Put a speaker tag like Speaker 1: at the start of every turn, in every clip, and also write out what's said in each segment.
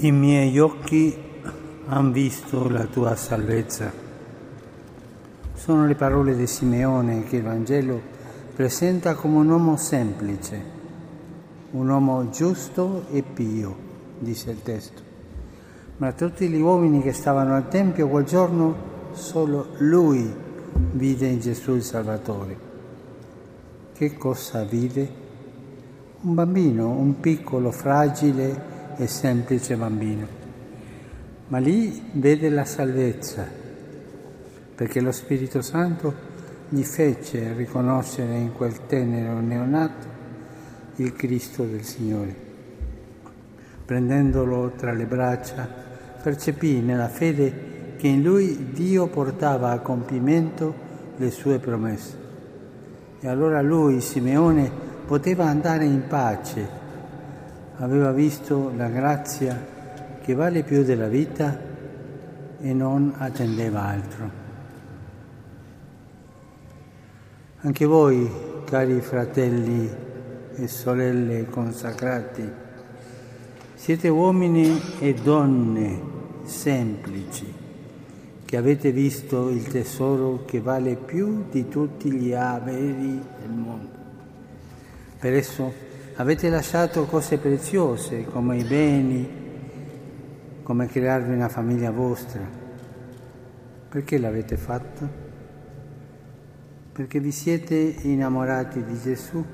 Speaker 1: I miei occhi hanno visto la tua salvezza. Sono le parole di Simeone che il Vangelo presenta come un uomo semplice, un uomo giusto e pio, dice il testo. Ma tutti gli uomini che stavano al Tempio quel giorno, solo lui vide in Gesù il Salvatore. Che cosa vide? Un bambino, un piccolo, fragile, e semplice bambino. Ma lì vede la salvezza, perché lo Spirito Santo gli fece riconoscere in quel tenero neonato il Cristo del Signore. Prendendolo tra le braccia, percepì nella fede che in lui Dio portava a compimento le sue promesse. E allora lui, Simeone, poteva andare in pace aveva visto la grazia che vale più della vita e non attendeva altro. Anche voi, cari fratelli e sorelle consacrati, siete uomini e donne semplici che avete visto il tesoro che vale più di tutti gli averi del mondo. Per esso Avete lasciato cose preziose come i beni, come crearvi una famiglia vostra. Perché l'avete fatto? Perché vi siete innamorati di Gesù,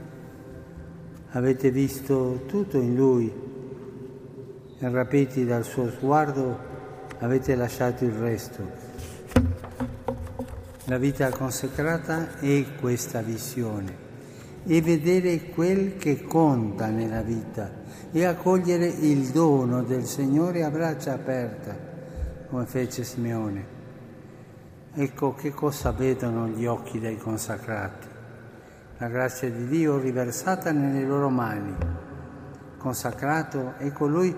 Speaker 1: avete visto tutto in Lui e rapiti dal suo sguardo avete lasciato il resto. La vita consacrata è questa visione e vedere quel che conta nella vita e accogliere il dono del Signore a braccia aperte, come fece Simeone. Ecco che cosa vedono gli occhi dei consacrati, la grazia di Dio riversata nelle loro mani. Consacrato è colui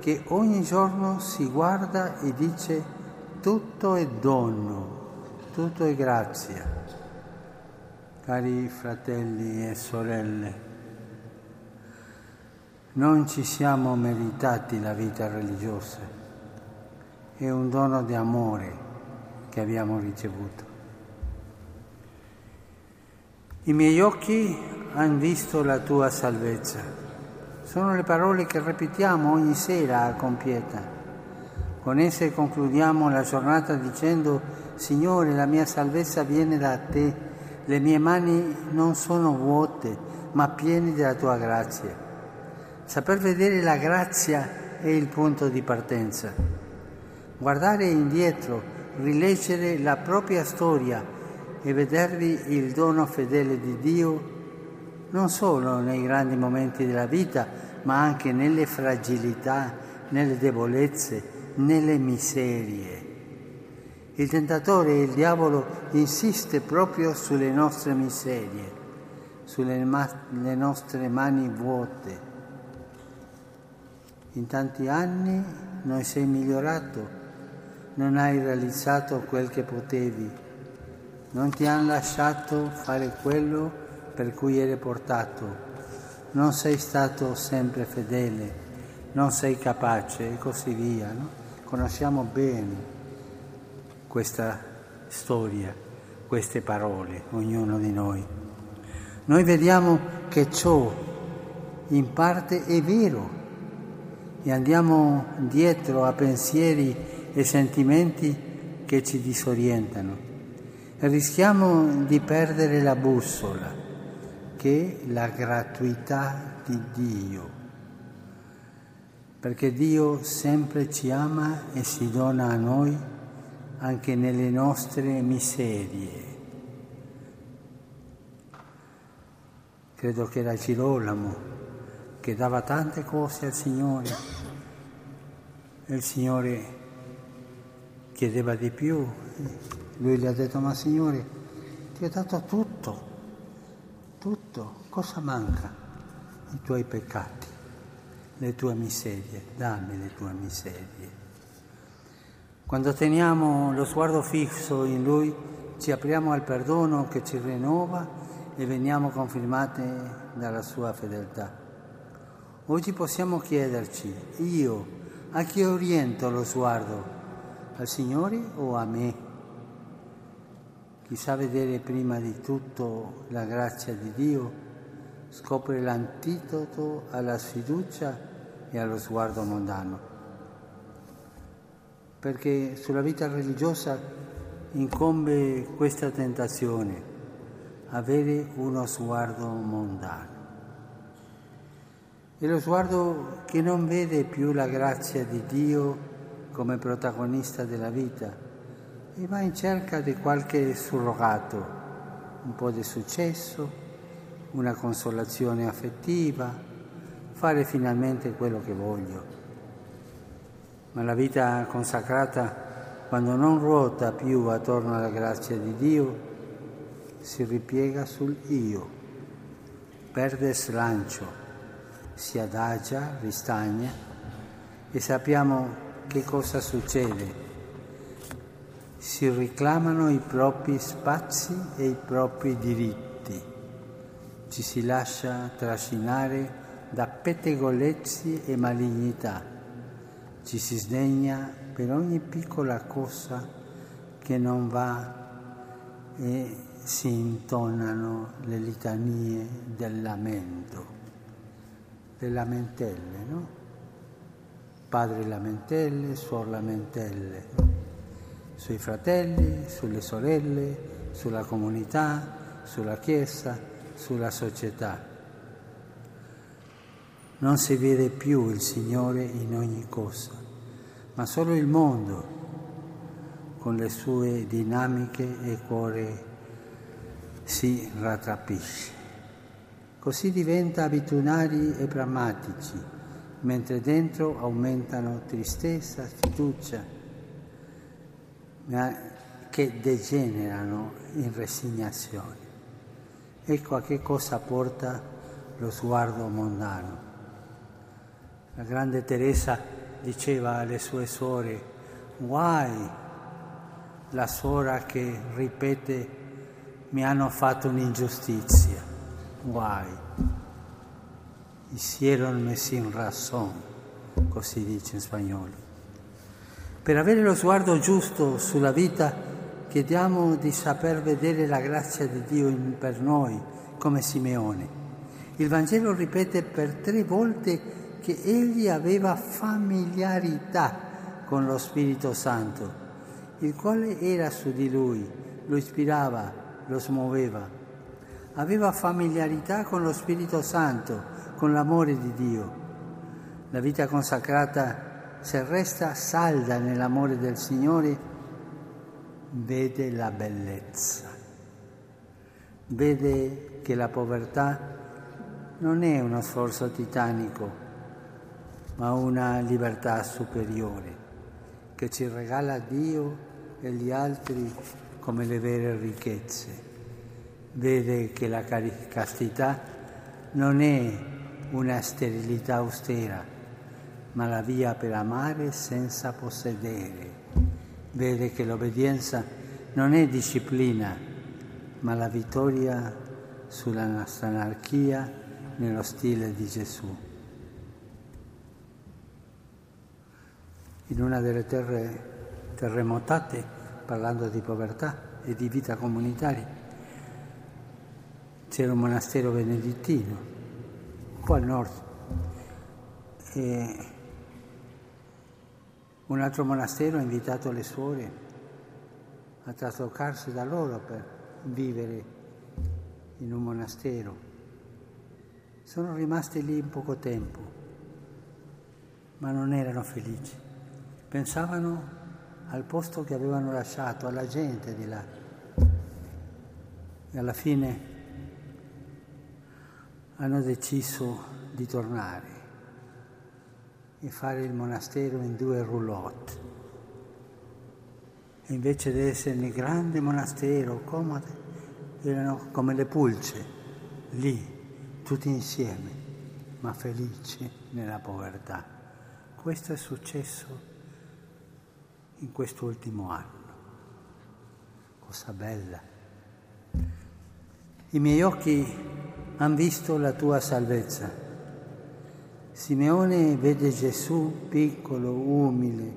Speaker 1: che ogni giorno si guarda e dice tutto è dono, tutto è grazia. Cari fratelli e sorelle, non ci siamo meritati la vita religiosa, è un dono di amore che abbiamo ricevuto. I miei occhi hanno visto la tua salvezza. Sono le parole che ripetiamo ogni sera a compieta. Con esse concludiamo la giornata dicendo, Signore, la mia salvezza viene da te le mie mani non sono vuote, ma piene della tua grazia. Saper vedere la grazia è il punto di partenza. Guardare indietro, rileggere la propria storia e vedervi il dono fedele di Dio non solo nei grandi momenti della vita, ma anche nelle fragilità, nelle debolezze, nelle miserie. Il tentatore, il diavolo, insiste proprio sulle nostre miserie, sulle ma- nostre mani vuote. In tanti anni non sei migliorato, non hai realizzato quel che potevi, non ti hanno lasciato fare quello per cui eri portato, non sei stato sempre fedele, non sei capace e così via. No? Conosciamo bene questa storia, queste parole, ognuno di noi. Noi vediamo che ciò in parte è vero e andiamo dietro a pensieri e sentimenti che ci disorientano rischiamo di perdere la bussola, che è la gratuità di Dio. Perché Dio sempre ci ama e si dona a noi anche nelle nostre miserie. Credo che era Girolamo che dava tante cose al Signore e il Signore chiedeva di più. Lui gli ha detto, ma Signore, ti ho dato tutto, tutto, cosa manca? I tuoi peccati, le tue miserie, dammi le tue miserie. Quando teniamo lo sguardo fisso in Lui, ci apriamo al perdono che ci rinnova e veniamo confermati dalla sua fedeltà. Oggi possiamo chiederci, io, a chi oriento lo sguardo? Al Signore o a me? Chi sa vedere prima di tutto la grazia di Dio scopre l'antidoto alla sfiducia e allo sguardo mondano. Perché sulla vita religiosa incombe questa tentazione, avere uno sguardo mondano. È lo sguardo che non vede più la grazia di Dio come protagonista della vita e va in cerca di qualche surrogato, un po' di successo, una consolazione affettiva, fare finalmente quello che voglio. Ma la vita consacrata, quando non ruota più attorno alla grazia di Dio, si ripiega sul io, perde slancio si adagia, ristagna e sappiamo che cosa succede. Si reclamano i propri spazi e i propri diritti. Ci si lascia trascinare da pettegolezzi e malignità. Ci si sdegna per ogni piccola cosa che non va e si intonano le litanie del lamento le lamentelle, no? Padre lamentelle, suor lamentelle, sui fratelli, sulle sorelle, sulla comunità, sulla Chiesa, sulla società. Non si vede più il Signore in ogni cosa, ma solo il mondo con le sue dinamiche e cuore si rattrapisce. Così diventa abitudinari e prammatici, mentre dentro aumentano tristezza, fiducia, che degenerano in resignazione. Ecco a che cosa porta lo sguardo mondano. La grande Teresa diceva alle sue suore, guai la suora che ripete mi hanno fatto un'ingiustizia guai. Hicieronme sin razón, così dice in spagnolo. Per avere lo sguardo giusto sulla vita chiediamo di saper vedere la grazia di Dio per noi come Simeone. Il Vangelo ripete per tre volte che egli aveva familiarità con lo Spirito Santo, il quale era su di lui, lo ispirava, lo smuoveva aveva familiarità con lo Spirito Santo, con l'amore di Dio. La vita consacrata, se resta salda nell'amore del Signore, vede la bellezza, vede che la povertà non è uno sforzo titanico, ma una libertà superiore che ci regala Dio e gli altri come le vere ricchezze vede che la castità non è una sterilità austera, ma la via per amare senza possedere. Vede che l'obbedienza non è disciplina, ma la vittoria sulla nostra anarchia nello stile di Gesù. In una delle terre terremotate, parlando di povertà e di vita comunitaria, c'era un monastero benedettino, un po' al nord, e un altro monastero ha invitato le suore a traslocarsi da loro per vivere in un monastero. Sono rimasti lì in poco tempo, ma non erano felici. Pensavano al posto che avevano lasciato, alla gente di là. E alla fine hanno deciso di tornare e fare il monastero in due roulotte. E invece di essere nel grande monastero, comode, erano come le pulce, lì, tutti insieme, ma felici nella povertà. Questo è successo in quest'ultimo anno. Cosa bella. I miei occhi hanno visto la tua salvezza. Simeone vede Gesù piccolo, umile,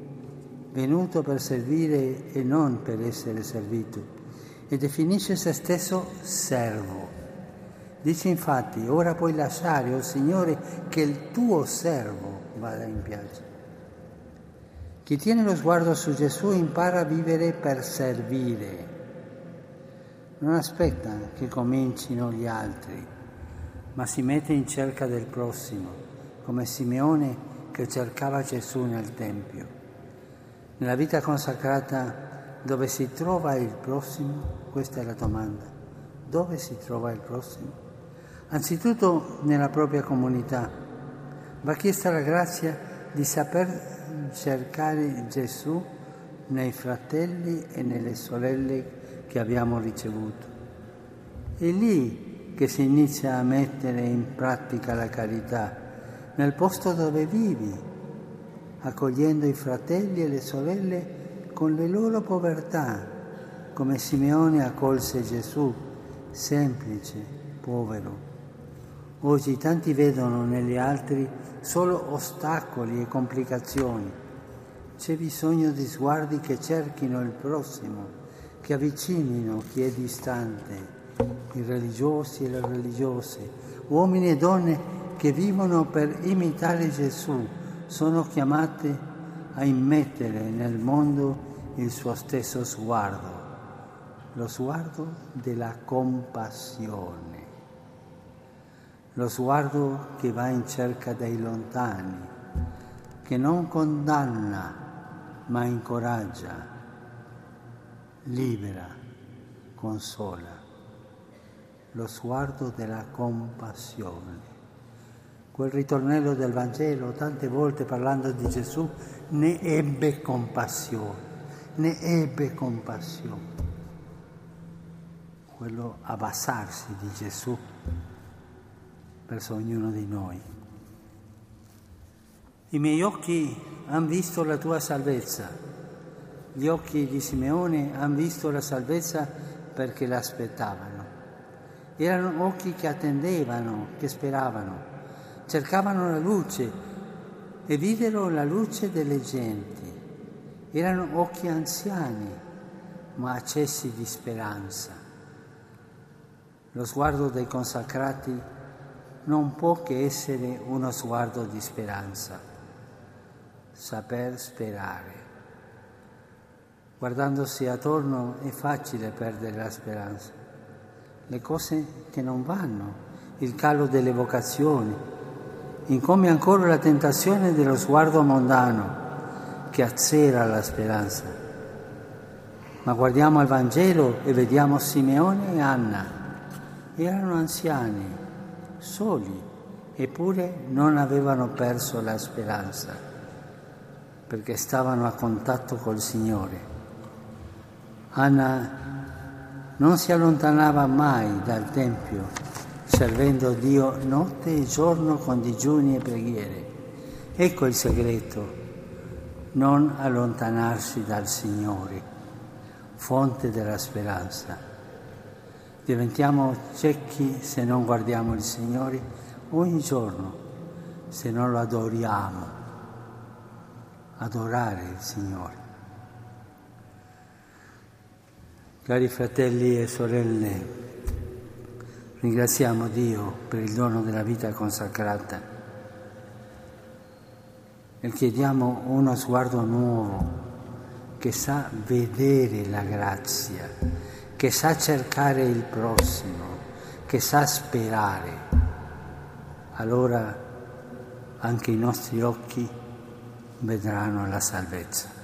Speaker 1: venuto per servire e non per essere servito, e definisce se stesso servo. Dice infatti, ora puoi lasciare, o oh Signore, che il tuo servo vada in piazza. Chi tiene lo sguardo su Gesù impara a vivere per servire. Non aspetta che comincino gli altri, ma si mette in cerca del prossimo come Simeone che cercava Gesù nel Tempio. Nella vita consacrata dove si trova il prossimo? Questa è la domanda. Dove si trova il prossimo? Anzitutto nella propria comunità. Va chiesta la grazia di saper cercare Gesù nei fratelli e nelle sorelle che abbiamo ricevuto. È lì che si inizia a mettere in pratica la carità nel posto dove vivi, accogliendo i fratelli e le sorelle con le loro povertà, come Simeone accolse Gesù, semplice, povero. Oggi tanti vedono negli altri solo ostacoli e complicazioni. C'è bisogno di sguardi che cerchino il prossimo, che avvicinino chi è distante, i religiosi e le religiose, uomini e donne che vivono per imitare Gesù sono chiamate a immettere nel mondo il suo stesso sguardo, lo sguardo della compassione, lo sguardo che va in cerca dei lontani, che non condanna ma incoraggia, libera, consola, lo sguardo della compassione quel ritornello del Vangelo, tante volte parlando di Gesù, ne ebbe compassione, ne ebbe compassione. Quello abbassarsi di Gesù verso ognuno di noi. I miei occhi hanno visto la tua salvezza, gli occhi di Simeone hanno visto la salvezza perché l'aspettavano. Erano occhi che attendevano, che speravano cercavano la luce e videro la luce delle genti. Erano occhi anziani, ma accesi di speranza. Lo sguardo dei consacrati non può che essere uno sguardo di speranza, saper sperare. Guardandosi attorno è facile perdere la speranza. Le cose che non vanno, il calo delle vocazioni, incombe ancora la tentazione dello sguardo mondano che azzera la speranza. Ma guardiamo al Vangelo e vediamo Simeone e Anna. Erano anziani, soli, eppure non avevano perso la speranza, perché stavano a contatto col Signore. Anna non si allontanava mai dal Tempio servendo Dio notte e giorno con digiuni e preghiere. Ecco il segreto, non allontanarsi dal Signore, fonte della speranza. Diventiamo ciechi se non guardiamo il Signore ogni giorno, se non lo adoriamo. Adorare il Signore. Cari fratelli e sorelle, Ringraziamo Dio per il dono della vita consacrata e chiediamo uno sguardo nuovo che sa vedere la grazia, che sa cercare il prossimo, che sa sperare. Allora anche i nostri occhi vedranno la salvezza.